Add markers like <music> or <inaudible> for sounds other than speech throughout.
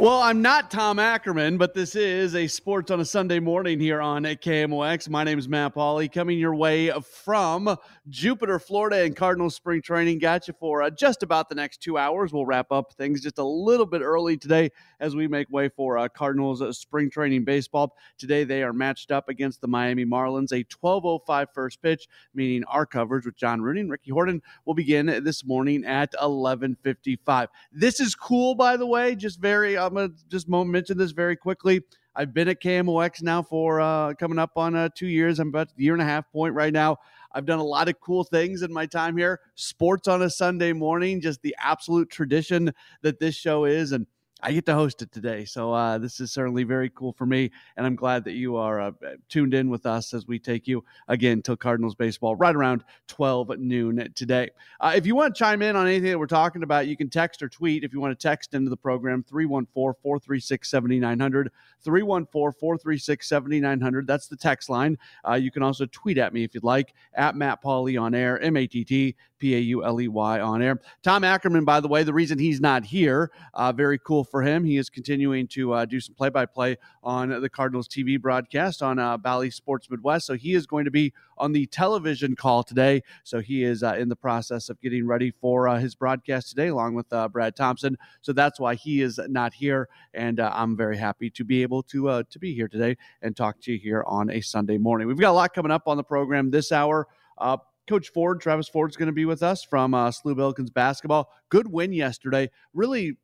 Well, I'm not Tom Ackerman, but this is a sports on a Sunday morning here on KMOX. My name is Matt Pauley, coming your way from Jupiter, Florida, and Cardinals spring training. Got you for uh, just about the next two hours. We'll wrap up things just a little bit early today as we make way for uh, Cardinals uh, spring training baseball. Today they are matched up against the Miami Marlins. A 12:05 first pitch, meaning our coverage with John Rooney and Ricky Horton will begin this morning at 11:55. This is cool, by the way. Just very. Uh, I'm going to just mention this very quickly. I've been at KMOX now for uh, coming up on uh, two years. I'm about a year and a half point right now. I've done a lot of cool things in my time here. Sports on a Sunday morning, just the absolute tradition that this show is. And I get to host it today. So uh, this is certainly very cool for me. And I'm glad that you are uh, tuned in with us as we take you again till Cardinals baseball right around 12 noon today. Uh, if you want to chime in on anything that we're talking about, you can text or tweet. If you want to text into the program, 314 436 7900. 314 436 7900. That's the text line. Uh, you can also tweet at me if you'd like, at Matt Pauley on air, M A T T P A U L E Y on air. Tom Ackerman, by the way, the reason he's not here, uh, very cool for him. He is continuing to uh, do some play by play on the Cardinals TV broadcast on uh, Bally Sports Midwest. So he is going to be on the television call today. So he is uh, in the process of getting ready for his broadcast today, along with Brad Thompson. So that's why he is not here, and I'm very happy to be able to to be here today and talk to you here on a Sunday morning. We've got a lot coming up on the program this hour. Uh, Coach Ford, Travis Ford, is going to be with us from uh, SLU Billikens basketball. Good win yesterday. Really,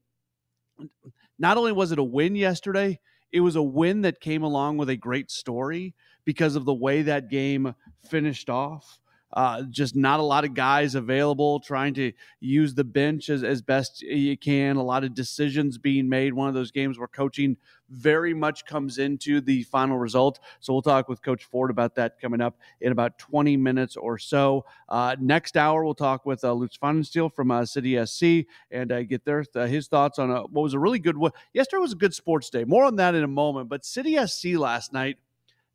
not only was it a win yesterday, it was a win that came along with a great story because of the way that game finished off. Uh, just not a lot of guys available trying to use the bench as, as best you can. A lot of decisions being made. One of those games where coaching very much comes into the final result. So we'll talk with Coach Ford about that coming up in about 20 minutes or so. Uh, next hour, we'll talk with uh, Lutz Pfannenstiel from uh, City SC and uh, get their uh, his thoughts on a, what was a really good one. Yesterday was a good sports day. More on that in a moment. But City SC last night,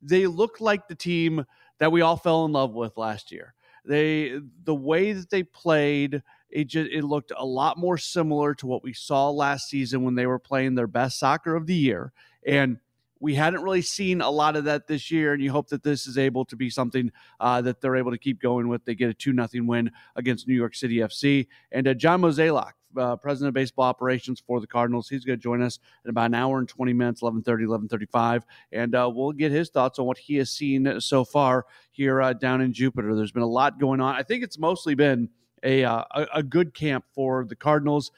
they looked like the team – that we all fell in love with last year. They the way that they played, it just it looked a lot more similar to what we saw last season when they were playing their best soccer of the year. And we hadn't really seen a lot of that this year, and you hope that this is able to be something uh, that they're able to keep going with. They get a two nothing win against New York City FC, and uh, John Mozeliak uh, president of baseball operations for the Cardinals. He's going to join us in about an hour and 20 minutes, 1130, 1135. And uh, we'll get his thoughts on what he has seen so far here uh, down in Jupiter. There's been a lot going on. I think it's mostly been a, uh, a, a good camp for the Cardinals.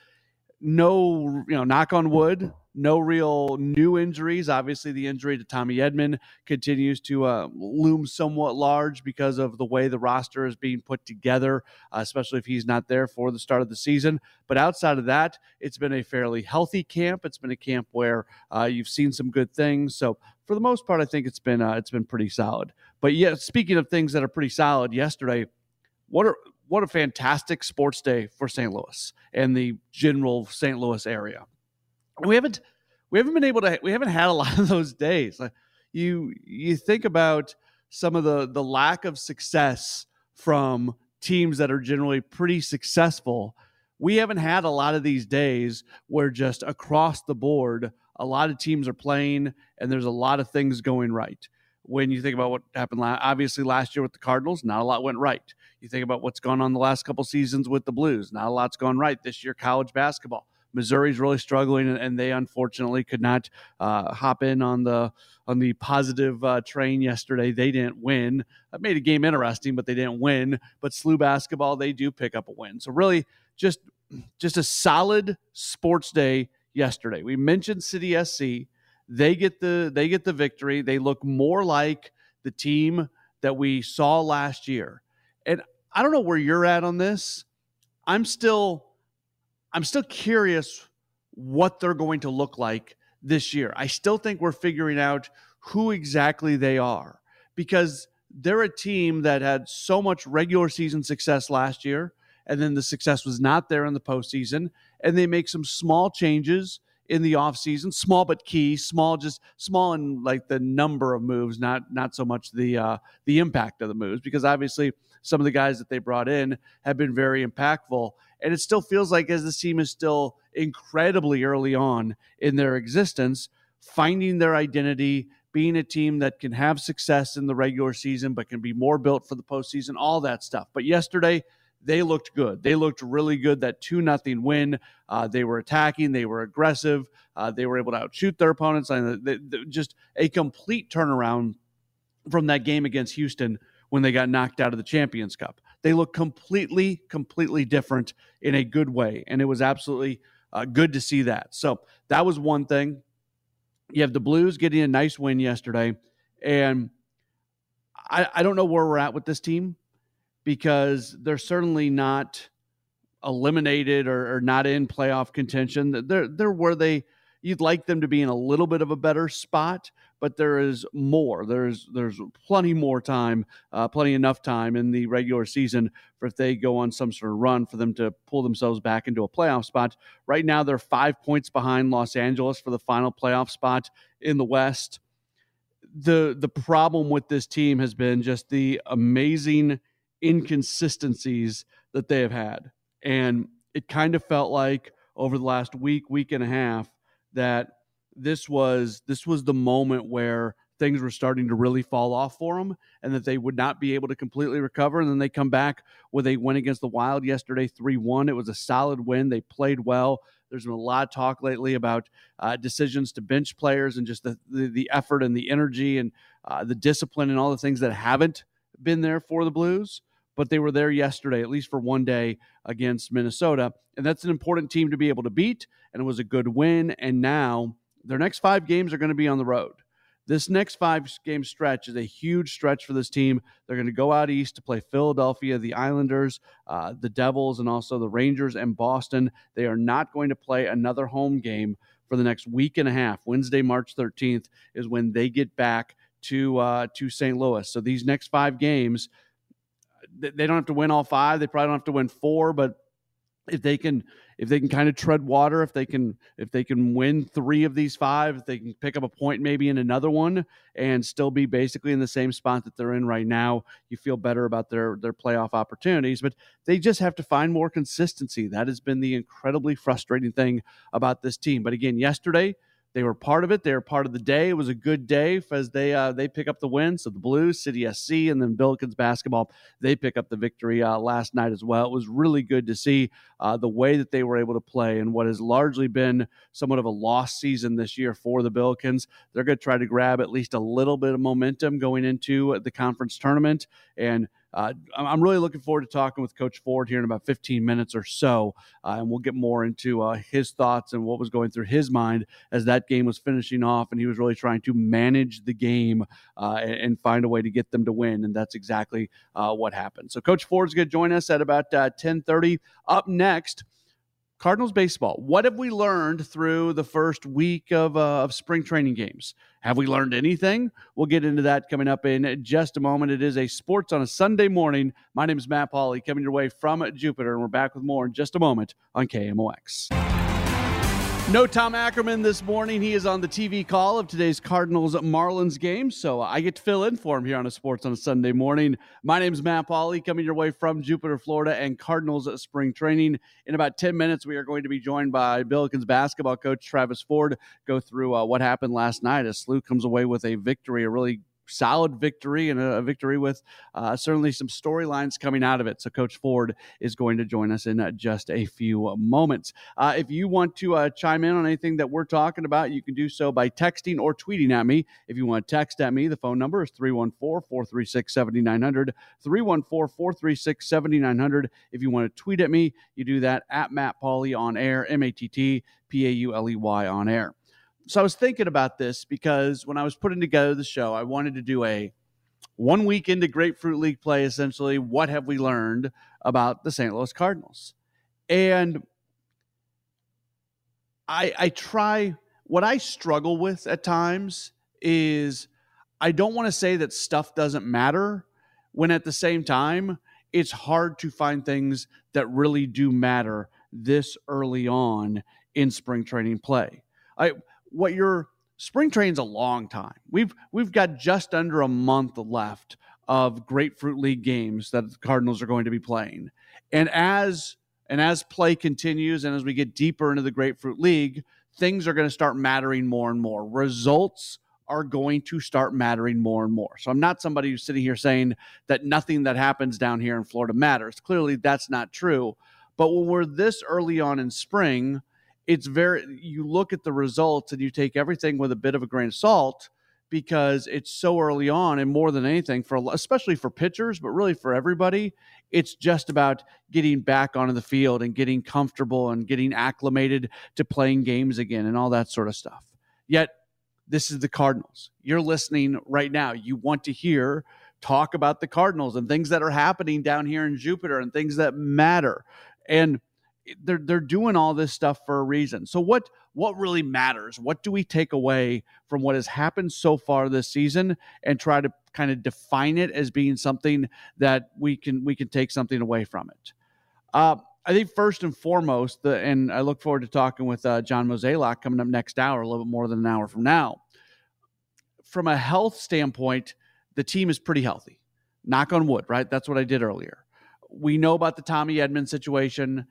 No, you know, knock on wood, no real new injuries. Obviously, the injury to Tommy Edman continues to uh, loom somewhat large because of the way the roster is being put together, uh, especially if he's not there for the start of the season. But outside of that, it's been a fairly healthy camp. It's been a camp where uh, you've seen some good things. So for the most part, I think it's been uh, it's been pretty solid. But yeah, speaking of things that are pretty solid, yesterday, what are what a fantastic sports day for St. Louis and the general St. Louis area we haven't we haven't been able to we haven't had a <laughs> lot of those days. Like you you think about some of the the lack of success from teams that are generally pretty successful. We haven't had a lot of these days where just across the board, a lot of teams are playing and there's a lot of things going right. When you think about what happened, last, obviously last year with the Cardinals, not a lot went right. You think about what's gone on the last couple seasons with the Blues, not a lot's gone right this year. College basketball, Missouri's really struggling, and they unfortunately could not uh, hop in on the on the positive uh, train yesterday. They didn't win. That made a game interesting, but they didn't win. But SLU basketball, they do pick up a win. So really, just just a solid sports day yesterday. We mentioned City SC. They get the they get the victory. They look more like the team that we saw last year. And I don't know where you're at on this. I'm still I'm still curious what they're going to look like this year. I still think we're figuring out who exactly they are because they're a team that had so much regular season success last year, and then the success was not there in the postseason. And they make some small changes in the offseason, small but key, small just small in like the number of moves, not not so much the uh, the impact of the moves, because obviously some of the guys that they brought in have been very impactful. And it still feels like as the team is still incredibly early on in their existence, finding their identity, being a team that can have success in the regular season, but can be more built for the postseason, all that stuff. But yesterday, they looked good. They looked really good. That 2 nothing win. Uh, they were attacking, they were aggressive, uh, they were able to outshoot their opponents. And they, they, just a complete turnaround from that game against Houston when they got knocked out of the Champions Cup. They look completely, completely different in a good way. And it was absolutely uh, good to see that. So that was one thing. You have the Blues getting a nice win yesterday. And I, I don't know where we're at with this team because they're certainly not eliminated or, or, not in playoff contention. They're they're where they you'd like them to be in a little bit of a better spot, but there is more. There's there's plenty more time, uh, plenty enough time in the regular season for if they go on some sort of run for them to pull themselves back into a playoff spot. Right now, they're five points behind Los Angeles for the final playoff spot in the West. The the problem with this team has been just the amazing inconsistencies that they have had. And it kind of felt like over the last week, week and a half, that this was this was the moment where things were starting to really fall off for them and that they would not be able to completely recover. And then they come back with a win against the Wild yesterday, 3 1. It was a solid win. They played well. There's been a lot of talk lately about uh, decisions to bench players and just the, the, the effort and the energy and uh, the discipline and all the things that haven't been there for the Blues but they were there yesterday, at least for one day against Minnesota. And that's an important team to be able to beat. And it was a good win. And now their next five games are going to be on the road. This next five game stretch is a huge stretch for this team. They're going to go out east to play Philadelphia, the Islanders, uh, the Devils, and also the Rangers and Boston. They are not going to play another home game for the next week and a half. Wednesday, March 13th, is when they get back to uh, to St. Louis. So these next five games, they don't have to win all five. They probably don't have to win four, but if they can if they can kind of tread water if they can if they can win three of these five if they can pick up a point maybe in another one and still be basically in the same spot that they're in right now you feel better about their their playoff opportunities. But they just have to find more consistency. That has been the incredibly frustrating thing about this team. But again yesterday they were part of it. They were part of the day. It was a good day as they uh, they pick up the win. So the Blues, City SC, and then Billikens basketball they pick up the victory uh, last night as well. It was really good to see uh, the way that they were able to play and what has largely been somewhat of a lost season this year for the Billikens. They're going to try to grab at least a little bit of momentum going into the conference tournament and uh, I'm really looking forward to talking with Coach Ford here in about 15 minutes or so, uh, and we'll get more into uh, his thoughts and what was going through his mind as that game was finishing off, and he was really trying to manage the game uh, and, and, find a way to get them to win, and that's exactly uh, what happened. So Coach Ford's going to join us at about 10:30. Uh, Up next. Cardinals baseball. What have we learned through the first week of, uh, of spring training games? Have we learned anything? We'll get into that coming up in just a moment. It is a sports on a Sunday morning. My name is Matt Pauley, coming your way from Jupiter, and we're back with more in just a moment on KMOX. No Tom Ackerman this morning. He is on the TV call of today's Cardinals Marlins game. So I get to fill in for him here on a sports on a Sunday morning. My name is Matt Pauley, coming your way from Jupiter, Florida, and Cardinals spring training. In about 10 minutes, we are going to be joined by Billikens basketball coach Travis Ford. Go through uh, what happened last night as SLU comes away with a victory, a really solid victory and a, victory with uh, certainly some storylines coming out of it. So, Coach Ford is going to join us in uh, just a few moments. Uh, if you want to uh, chime in on anything that we're talking about, you can do so by texting or tweeting at me. If you want to text at me, the phone number is 314 436 7900. 314 436 7900. If you want to tweet at me, you do that at Matt Pauley on air, M A T T P A U L E Y on air so I was thinking about this because when I was putting together the show, I wanted to do a one week into Grapefruit League play, essentially, what have we learned about the St. Louis Cardinals? And I, I try, what I struggle with at times is I don't want to say that stuff doesn't matter when at the same time, it's hard to find things that really do matter this early on in spring training play. I, what your spring training's a long time. We've we've got just under a month left of Grapefruit League games that the Cardinals are going to be playing. And as and as play continues and as we get deeper into the Grapefruit League, things are going to start mattering more and more. Results are going to start mattering more and more. So I'm not somebody who's sitting here saying that nothing that happens down here in Florida matters. Clearly that's not true. But when we're this early on in spring, it's very you look at the results and you take everything with a bit of a grain of salt because it's so early on and more than anything for especially for pitchers but really for everybody it's just about getting back onto the field and getting comfortable and getting acclimated to playing games again and all that sort of stuff. Yet this is the cardinals. You're listening right now. You want to hear talk about the cardinals and things that are happening down here in jupiter and things that matter. And they're they're doing all this stuff for a reason. So what what really matters? What do we take away from what has happened so far this season and try to kind of define it as being something that we can we can take something away from it? Uh, I think first and foremost, the, and I look forward to talking with uh, John Mozeliak coming up next hour, a little bit more than an hour from now. From a health standpoint, the team is pretty healthy. Knock on wood, right? That's what I did earlier. We know about the Tommy Edman situation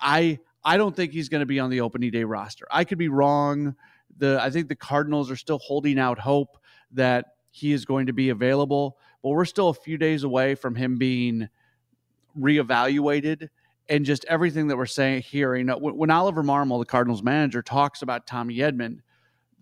I I don't think he's going to be on the opening day roster. I could be wrong. The I think the Cardinals are still holding out hope that he is going to be available, but we're still a few days away from him being reevaluated and just everything that we're saying hearing uh, when Oliver Marmol, the Cardinals manager, talks about Tommy Edman,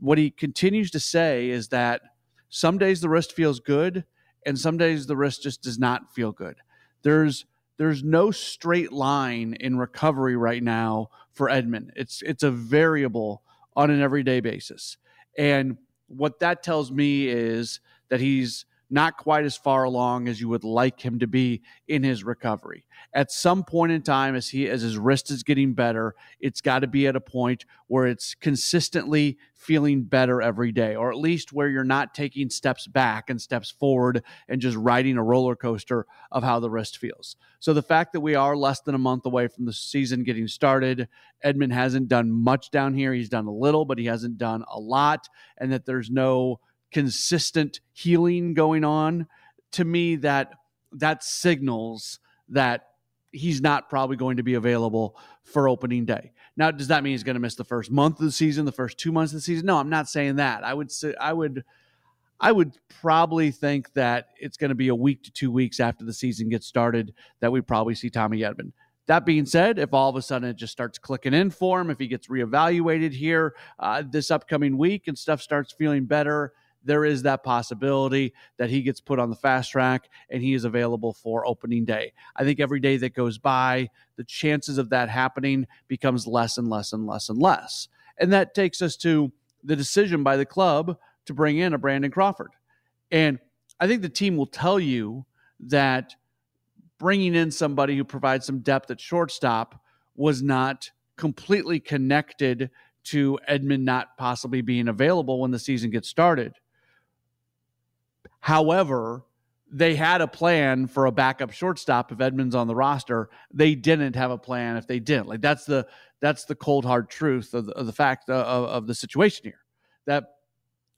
what he continues to say is that some days the wrist feels good and some days the wrist just does not feel good. There's there's no straight line in recovery right now for Edman. It's it's a variable on an everyday basis. And what that tells me is that he's not quite as far along as you would like him to be in his recovery. At some point in time, as he as his wrist is getting better, it's got to be at a point where it's consistently feeling better every day, or at least where you're not taking steps back and steps forward and just riding a roller coaster of how the wrist feels. So the fact that we are less than a month away from the season getting started, Edman hasn't done much down here. He's done a little, but he hasn't done a lot, and that there's no consistent healing going on to me that that signals that he's not probably going to be available for opening day. Now, does that mean he's going to miss the first month of the season, the first two months of the season? No, I'm not saying that. I would say I would I would probably think that it's going to be a week to two weeks after the season gets started that we probably see Tommy Edman. That being said, if all of a sudden it just starts clicking in for him, if he gets reevaluated here uh, this upcoming week and stuff starts feeling better, there is that possibility that he gets put on the fast track and he is available for opening day. I think every day that goes by, the chances of that happening becomes less and less and less and less. And that takes us to the decision by the club to bring in a Brandon Crawford. And I think the team will tell you that bringing in somebody who provides some depth at shortstop was not completely connected to Edman not possibly being available when the season gets started. However, they had a plan for a backup shortstop if Edman's on the roster. They didn't have a plan if they didn't. Like that's the that's the cold hard truth of the, of the fact uh, of, of the situation here. That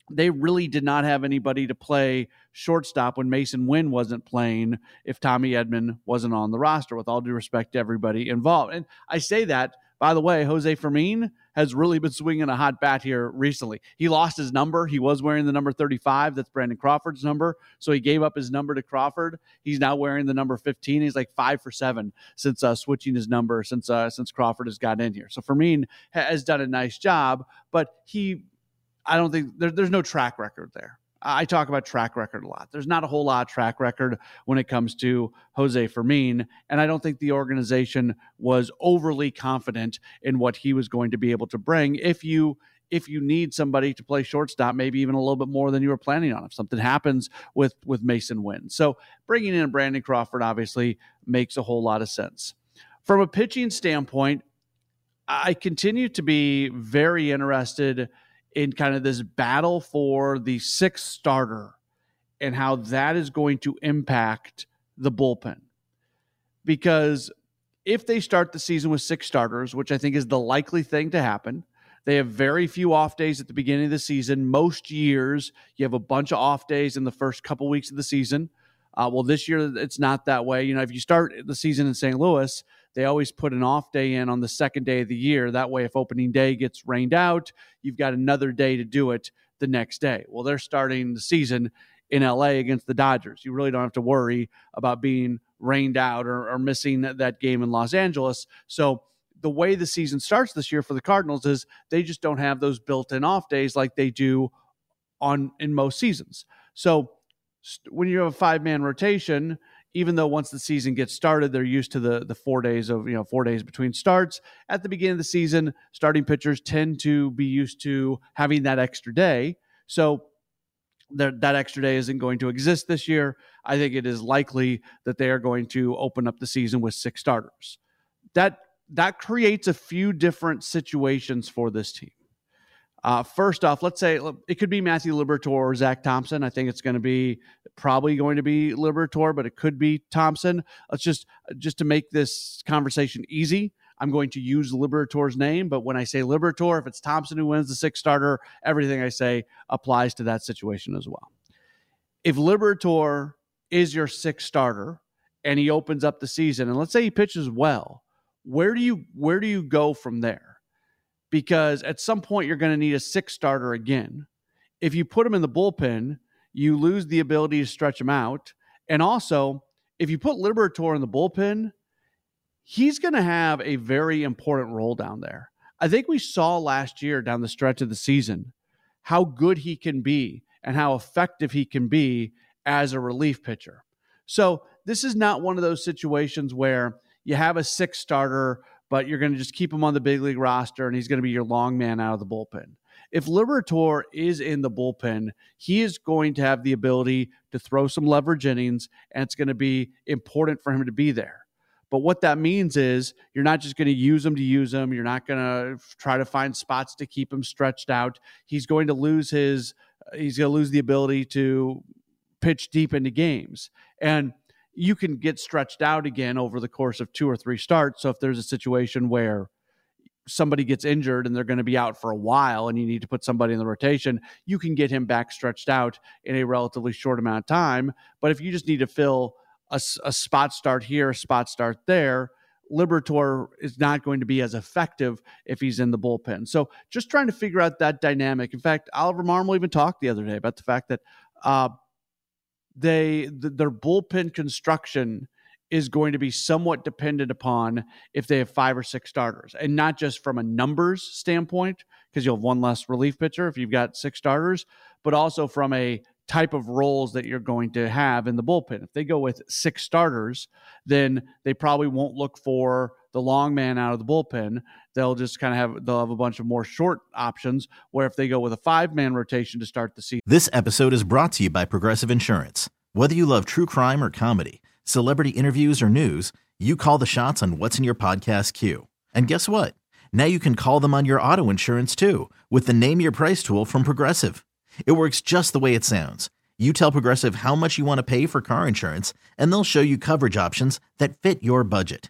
they really did not have anybody to play shortstop when Masyn Winn wasn't playing if Tommy Edman wasn't on the roster, with all due respect to everybody involved. And I say that, by the way, Jose Fermin has really been swinging a hot bat here recently. He lost his number. He was wearing the number 35. That's Brandon Crawford's number. So he gave up his number to Crawford. He's now wearing the number 15. He's like five for seven since uh, switching his number since uh, since Crawford has gotten in here. So Fermin has done a nice job, but he I don't think there, there's no track record there. I talk about track record a lot. There's not a whole lot of track record when it comes to Jose Fermin. And I don't think the organization was overly confident in what he was going to be able to bring. If you if you need somebody to play shortstop, maybe even a little bit more than you were planning on, if something happens with with Masyn Winn. So bringing in Brandon Crawford obviously makes a whole lot of sense. From a pitching standpoint, I continue to be very interested in kind of this battle for the sixth starter and how that is going to impact the bullpen. Because if they start the season with six starters, which I think is the likely thing to happen, they have very few off days at the beginning of the season. Most years, you have a bunch of off days in the first couple weeks of the season. Uh, well, this year it's not that way. You know, if you start the season in St. Louis, they always put an off day in on the second day of the year. That way, if opening day gets rained out, you've got another day to do it the next day. Well, they're starting the season in LA against the Dodgers. You really don't have to worry about being rained out or, or missing that game in Los Angeles. So, the way the season starts this year for the Cardinals is they just don't have those built-in off days like they do on in most seasons. So when you have a five-man rotation, even though once the season gets started, they're used to the the four days of you know four days between starts. At the beginning of the season, starting pitchers tend to be used to having that extra day. So that that extra day isn't going to exist this year. I think it is likely that they are going to open up the season with six starters. That that creates a few different situations for this team. Uh, first off, let's say it could be Matthew Liberatore or Zach Thompson. I think it's going to be probably going to be Liberatore, but it could be Thompson. Let's just just to make this conversation easy. I'm going to use Liberatore's name, but when I say Liberator, if it's Thompson who wins the sixth starter, everything I say applies to that situation as well. If Liberator is your sixth starter and he opens up the season, and let's say he pitches well, where do you where do you go from there? Because at some point you're going to need a six starter again. If you put him in the bullpen, you lose the ability to stretch him out. And also, if you put Liberatore in the bullpen, he's going to have a very important role down there. I think we saw last year down the stretch of the season how good he can be and how effective he can be as a relief pitcher. So, this is not one of those situations where you have a six starter but you're going to just keep him on the big league roster and he's going to be your long man out of the bullpen. If Liberatore is in the bullpen, he is going to have the ability to throw some leverage innings, and it's going to be important for him to be there. But what that means is you're not just going to use him to use him. You're not going to try to find spots to keep him stretched out. He's going to lose his he's going to lose the ability to pitch deep into games. And you can get stretched out again over the course of two or three starts. So if there's a situation where somebody gets injured and they're going to be out for a while and you need to put somebody in the rotation, you can get him back stretched out in a relatively short amount of time. But if you just need to fill a, a spot start here, a spot start there, Liberatore is not going to be as effective if he's in the bullpen. So just trying to figure out that dynamic. In fact, Oliver Marmol even talked the other day about the fact that uh, they th- their bullpen construction is going to be somewhat dependent upon if they have five or six starters, and not just from a numbers standpoint, because you'll have one less relief pitcher if you've got six starters, but also from a type of roles that you're going to have in the bullpen. If they go with six starters, then they probably won't look for the long man out of the bullpen. They'll just kind of have they'll have a bunch of more short options where if they go with a five man rotation to start the season. This episode is brought to you by Progressive Insurance. Whether you love true crime or comedy, celebrity interviews or news, you call the shots on what's in your podcast queue. And guess what? Now you can call them on your auto insurance too with the Name Your Price tool from Progressive. It works just the way it sounds You tell Progressive how much you want to pay for car insurance, and they'll show you coverage options that fit your budget.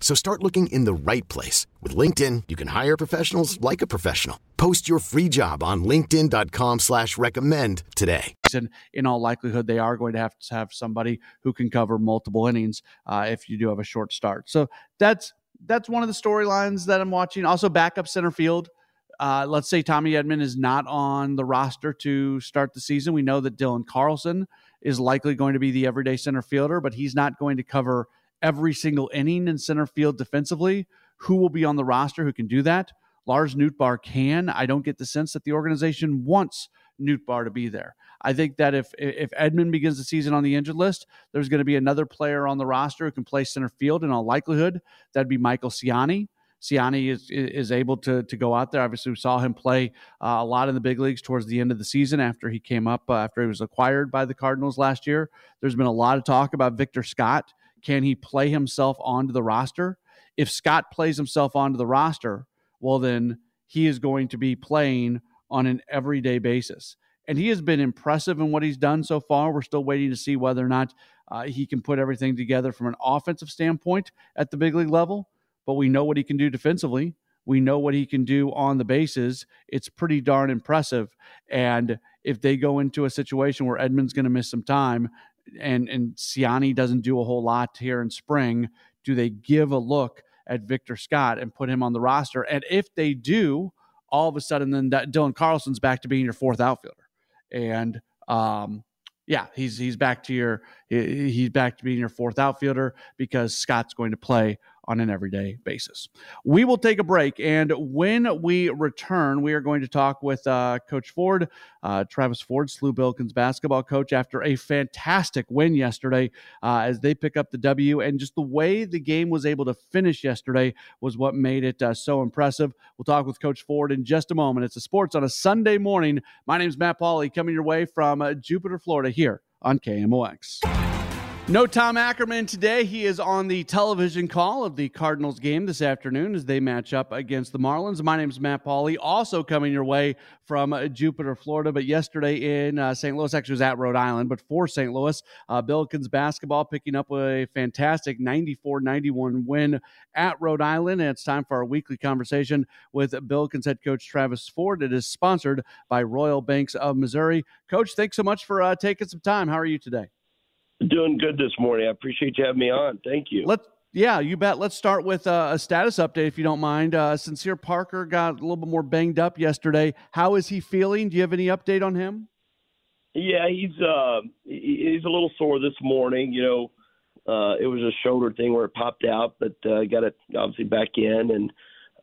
So start looking in the right place. With LinkedIn, you can hire professionals like a professional. Post your free job on linkedin.com slash recommend today. And in all likelihood, they are going to have to have somebody who can cover multiple innings uh, if you do have a short start. So that's that's one of the storylines that I'm watching. Also, backup center field. Uh, let's say Tommy Edman is not on the roster to start the season. We know that Dylan Carlson is likely going to be the everyday center fielder, but he's not going to cover every single inning in center field defensively. Who will be on the roster who can do that? Lars Nootbaar can. I don't get the sense that the organization wants Nootbaar to be there. I think that if if Edman begins the season on the injured list, there's going to be another player on the roster who can play center field. In all likelihood, that'd be Michael Siani. Siani is is able to to go out there. Obviously, we saw him play uh, a lot in the big leagues towards the end of the season after he came up uh, after he was acquired by the Cardinals last year. There's been a lot of talk about Victor Scott. Can he play himself onto the roster? If Scott plays himself onto the roster, well then he is going to be playing on an everyday basis. And he has been impressive in what he's done so far. We're still waiting to see whether or not uh, he can put everything together from an offensive standpoint at the big league level but we know what he can do defensively. We know what he can do on the bases. It's pretty darn impressive. And if they go into a situation where Edman's going to miss some time and, and Siani doesn't do a whole lot here in spring, do they give a look at Victor Scott and put him on the roster? And if they do, all of a sudden, then Dylan Carlson's back to being your fourth outfielder. And, um, yeah, he's he's back to your he's back to being your fourth outfielder because Scott's going to play on an everyday basis. We will take a break, and when we return, we are going to talk with uh, Coach Ford, uh, Travis Ford, SLU Billikens basketball coach, after a fantastic win yesterday uh, as they pick up the W. And just the way the game was able to finish yesterday was what made it uh, so impressive. We'll talk with Coach Ford in just a moment. It's a sports on a Sunday morning. My name is Matt Pauley, coming your way from uh, Jupiter, Florida, here on KMOX. No Tom Ackerman today. He is on the television call of the Cardinals game this afternoon as they match up against the Marlins. My name is Matt Pauley, also coming your way from uh, Jupiter, Florida. But yesterday in uh, St. Louis, actually was at Rhode Island, but for St. Louis, uh, Billikens basketball picking up a fantastic 94-91 win at Rhode Island. And it's time for our weekly conversation with Billikens head coach Travis Ford. It is sponsored by Royal Banks of Missouri. Coach, thanks so much for uh, taking some time. How are you today? Doing good this morning. I appreciate you having me on. Thank you. Let's yeah, you bet. Let's start with uh, a status update, if you don't mind. Uh, Sincere Parker got a little bit more banged up yesterday. How is he feeling? Do you have any update on him? Yeah, he's uh, he's a little sore this morning. You know, uh, it was a shoulder thing where it popped out, but uh, got it obviously back in, and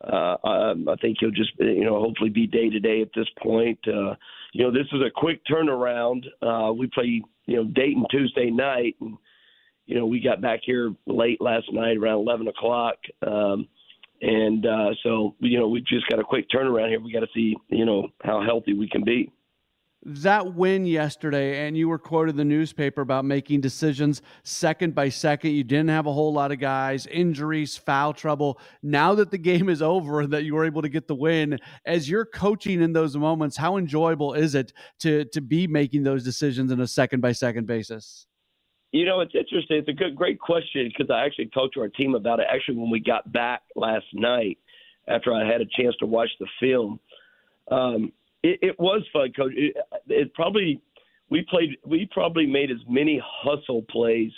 uh, I, I think he'll just you know hopefully be day to day at this point. Uh, you know, this is a quick turnaround. Uh, we play you know, Dayton Tuesday night. And, you know, we got back here late last night around 11 o'clock. Um, and uh, so, you know, we've just got a quick turnaround here. We got to see, you know, how healthy we can be that win yesterday, and you were quoted in the newspaper about making decisions second by second. You didn't have a whole lot of guys, injuries, foul trouble. Now that the game is over and that you were able to get the win, as you're coaching in those moments, how enjoyable is it to to be making those decisions in a second by second basis? You know, it's interesting. It's a good, great question because I actually talked to our team about it. Actually, when we got back last night, after I had a chance to watch the film. Um, it, it was fun, coach. It, it probably we played. We probably made as many hustle plays,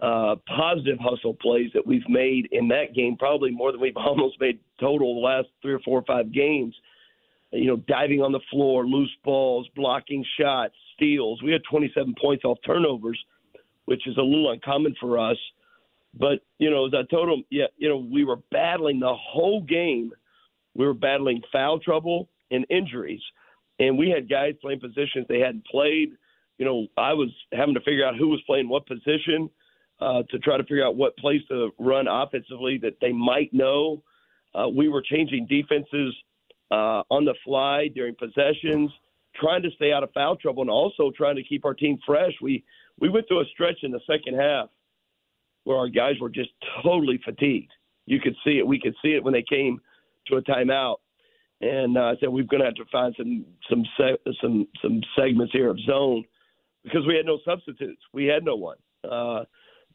uh, positive hustle plays that we've made in that game. Probably more than we've <laughs> almost made total the last three or four or five games. you know, diving on the floor, loose balls, blocking shots, steals. We had 27 points off turnovers, which is a little uncommon for us. But you know, as I told him, yeah, you know, we were battling the whole game. We were battling foul trouble and injuries, and we had guys playing positions they hadn't played. You know, I was having to figure out who was playing what position uh, to try to figure out what plays to run offensively that they might know. Uh, we were changing defenses uh, on the fly during possessions, trying to stay out of foul trouble, and also trying to keep our team fresh. We we went through a stretch in the second half where our guys were just totally fatigued. You could see it. We could see it when they came to a timeout. And uh, I said we're going to have to find some some some some segments here of zone because we had no substitutes. We had no one. Uh,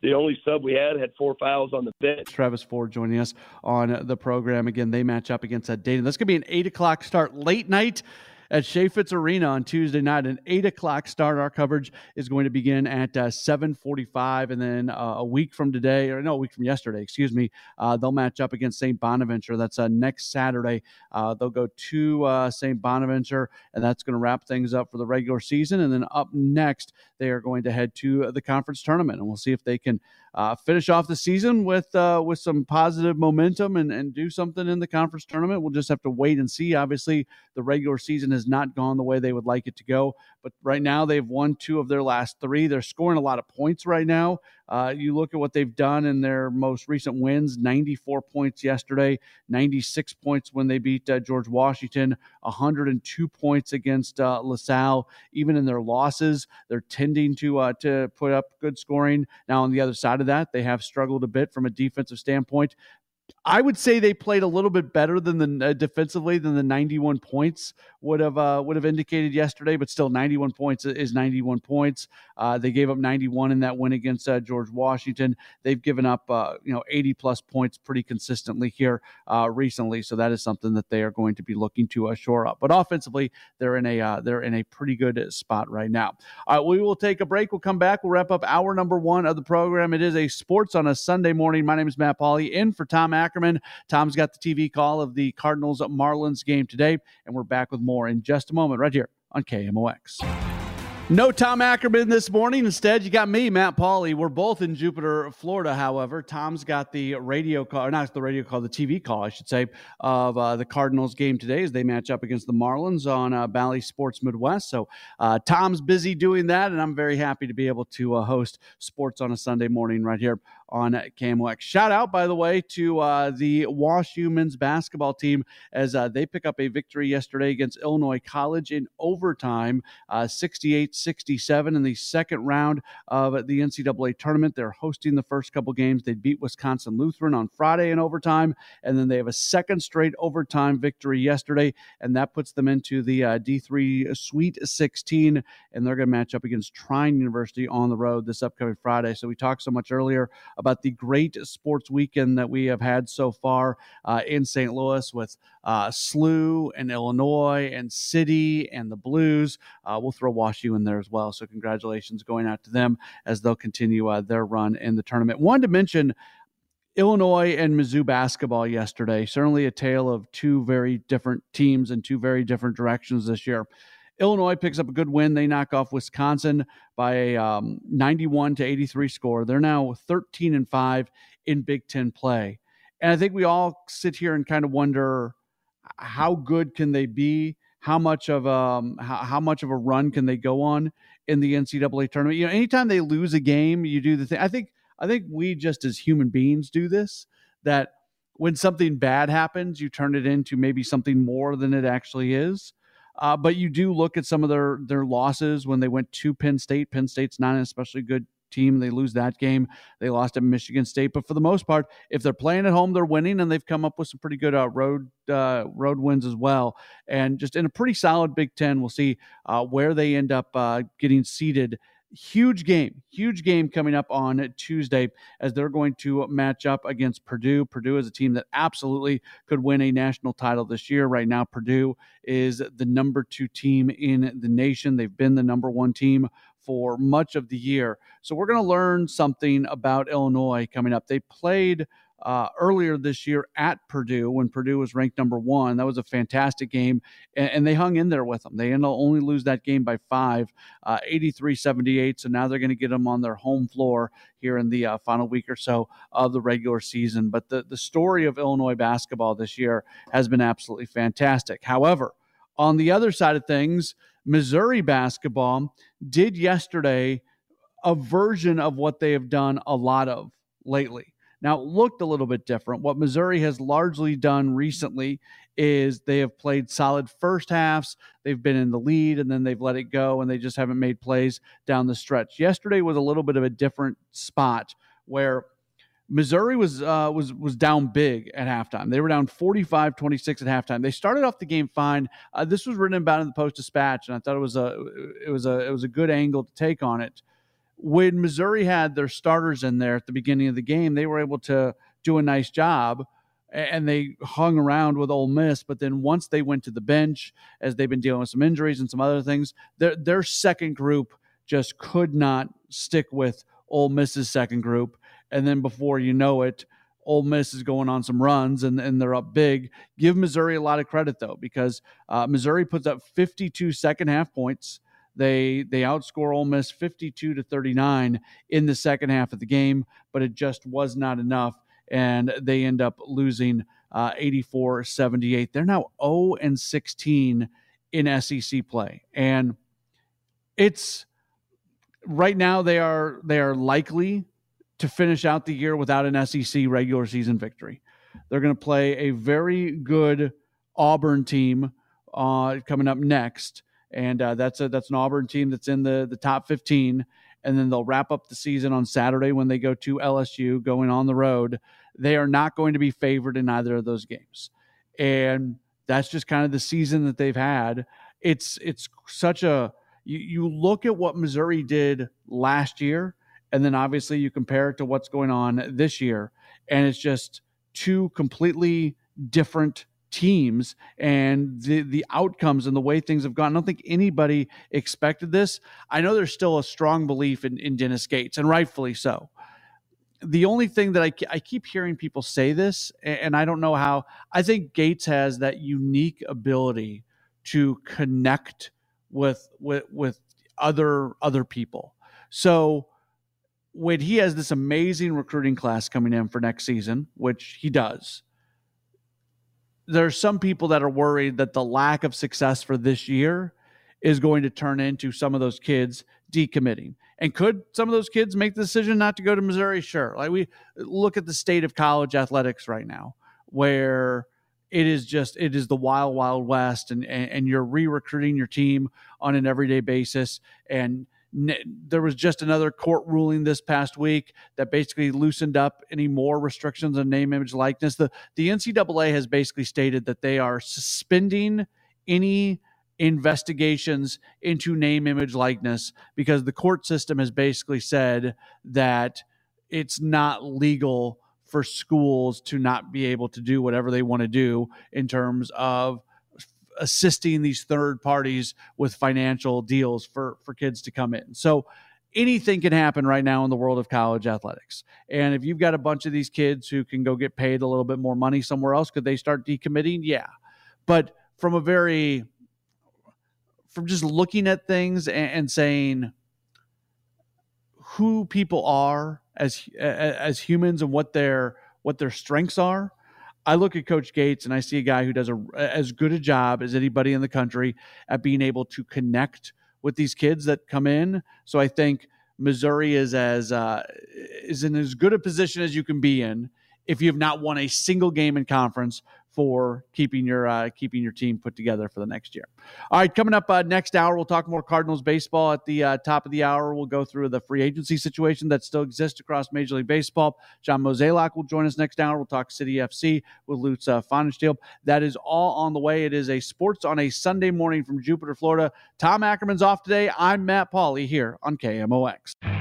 the only sub we had had four fouls on the bench. Travis Ford joining us on the program again. They match up against that Dayton. That's going to be an eight o'clock start, late night at Chaifetz Arena on Tuesday night. An eight o'clock start. Our coverage is going to begin at uh, seven forty-five, and then uh, a week from today, or no, a week from yesterday, excuse me, uh, they'll match up against St. Bonaventure. That's uh, next Saturday. Uh, they'll go to uh, St. Bonaventure, and that's going to wrap things up for the regular season. And then up next, they are going to head to the conference tournament, and we'll see if they can uh, finish off the season with uh, with some positive momentum and, and do something in the conference tournament. We'll just have to wait and see. Obviously, the regular season has not gone the way they would like it to go, but right now they've won two of their last three. They're scoring a lot of points right now. Uh, you look at what they've done in their most recent wins 94 points yesterday, 96 points when they beat uh, George Washington, 102 points against uh, LaSalle. Even in their losses, they're tending to, uh, to put up good scoring. Now, on the other side of that, they have struggled a bit from a defensive standpoint. I would say they played a little bit better than the uh, defensively than the 91 points would have uh, would have indicated yesterday, but still 91 points is 91 points. Uh, they gave up 91 in that win against uh, George Washington. They've given up uh, you know 80 plus points pretty consistently here uh, recently, so that is something that they are going to be looking to shore up. But offensively, they're in a they're in a pretty good spot right now. we will take a break. We'll come back. We'll wrap up hour number one of the program. It is a sports on a Sunday morning. My name is Matt Pauley, in for Tom Ackerman. Tom's got the TV call of the Cardinals Marlins game today, and we're back with more in just a moment right here on KMOX. No Tom Ackerman this morning. Instead, you got me, Matt Pauley. We're both in Jupiter, Florida. However, Tom's got the radio call, or not the radio call, the TV call, I should say, of uh, the Cardinals game today as they match up against the Marlins on uh, Bally Sports Midwest. So uh, Tom's busy doing that, and I'm very happy to be able to uh, host sports on a Sunday morning right here on KMOX. Shout out, by the way, to uh, the Wash men's basketball team as uh, they pick up a victory yesterday against Illinois College in overtime, 68 67 in the second round of the NCAA tournament. They're hosting the first couple games. They beat Wisconsin Lutheran on Friday in overtime, and then they have a second straight overtime victory yesterday, and that puts them into the uh, D3 Sweet 16, and they're going to match up against Trine University on the road this upcoming Friday. So we talked so much earlier about the great sports weekend that we have had so far uh, in St. Louis with uh, SLU and Illinois and City and the Blues. Uh, we'll throw WashU in there as well. So congratulations going out to them as they'll continue uh, their run in the tournament. Wanted to mention. Illinois and Mizzou basketball yesterday. Certainly a tale of two very different teams and two very different directions this year. Illinois picks up a good win. They knock off Wisconsin by a um, 91 to 83 score. They're now 13 and 5 in Big Ten play. And I think we all sit here and kind of wonder how good can they be? How much of um how, how much of a run can they go on in the NCAA tournament? You know, anytime they lose a game, you do the thing. I think I think we just as human beings do this that when something bad happens, you turn it into maybe something more than it actually is. Uh, but you do look at some of their their losses when they went to Penn State. Penn State's not an especially good team. They lose that game. They lost at Michigan State, but for the most part, if they're playing at home, they're winning, and they've come up with some pretty good uh, road uh, road wins as well. And just in a pretty solid Big Ten, we'll see uh, where they end up uh, getting seated huge game, huge game coming up on Tuesday as they're going to match up against Purdue. Purdue is a team that absolutely could win a national title this year. Right now, Purdue is the number two team in the nation. They've been the number one team for much of the year. So we're going to learn something about Illinois coming up. They played uh, earlier this year at Purdue when Purdue was ranked number one. That was a fantastic game, and, and they hung in there with them. They only lose that game by five, uh, 83 78. So now they're going to get them on their home floor here in the uh, final week or so of the regular season. But the, the story of Illinois basketball this year has been absolutely fantastic. However, on the other side of things, Missouri basketball did yesterday a version of what they have done a lot of lately. Now, it looked a little bit different. What Missouri has largely done recently is they have played solid first halves. They've been in the lead and then they've let it go and they just haven't made plays down the stretch. Yesterday was a little bit of a different spot where Missouri was uh, was was down big at halftime. They were down 45-26 at halftime. They started off the game fine. Uh, this was written about in the Post Dispatch, and I thought it was a it was a it was a good angle to take on it when Missouri had their starters in there at the beginning of the game, they were able to do a nice job and they hung around with Ole Miss. But then once they went to the bench, as they've been dealing with some injuries and some other things, their their second group just could not stick with Ole Miss's second group. And then before you know it, Ole Miss is going on some runs and, and they're up big. Give Missouri a lot of credit though, because uh, Missouri puts up 52 second half points. They they outscore Ole Miss 52 to 39 in the second half of the game, but it just was not enough, and they end up losing uh, 84 78. They're now 0 and 16 in SEC play, and it's right now they are they are likely to finish out the year without an SEC regular season victory. They're going to play a very good Auburn team uh, coming up next and uh, that's a that's an Auburn team that's in the the top 15. And then they'll wrap up the season on Saturday when they go to LSU, going on the road. They are not going to be favored in either of those games, and that's just kind of the season that they've had. It's it's such a you, you look at what Missouri did last year, and then obviously you compare it to what's going on this year, and it's just two completely different teams and the the outcomes and the way things have gone. I don't think anybody expected this. I know there's still a strong belief in, in Dennis Gates, and rightfully so. The only thing that I, I keep hearing people say this, and I don't know how, I think Gates has that unique ability to connect with with with other other people. So when he has this amazing recruiting class coming in for next season, which he does, there's some people that are worried that the lack of success for this year is going to turn into some of those kids decommitting. And could some of those kids make the decision not to go to Missouri? Sure. Like we look at the state of college athletics right now, where it is just it is the wild wild west, and and, and you're re-recruiting your team on an everyday basis, and there was just another court ruling this past week that basically loosened up any more restrictions on name, image, likeness. The the NCAA has basically stated that they are suspending any investigations into name, image, likeness because the court system has basically said that it's not legal for schools to not be able to do whatever they want to do in terms of assisting these third parties with financial deals for for kids to come in. So anything can happen right now in the world of college athletics. And if you've got a bunch of these kids who can go get paid a little bit more money somewhere else, could they start decommitting? Yeah. But from a very from just looking at things and, and saying who people are as as humans and what their what their strengths are I look at Coach Gates and I see a guy who does a, as good a job as anybody in the country at being able to connect with these kids that come in. So I think Missouri is as uh, is in as good a position as you can be in if you have not won a single game in conference for keeping your uh, keeping your team put together for the next year. All right, coming up uh, next hour, we'll talk more Cardinals baseball. At the uh, top of the hour, we'll go through the free agency situation that still exists across Major League Baseball. John Mozeliak will join us next hour. We'll talk City SC with Lutz uh, That is all on the way. It is a sports on a Sunday morning from Jupiter, Florida. Tom Ackerman's off today. I'm Matt Pauley here on KMOX.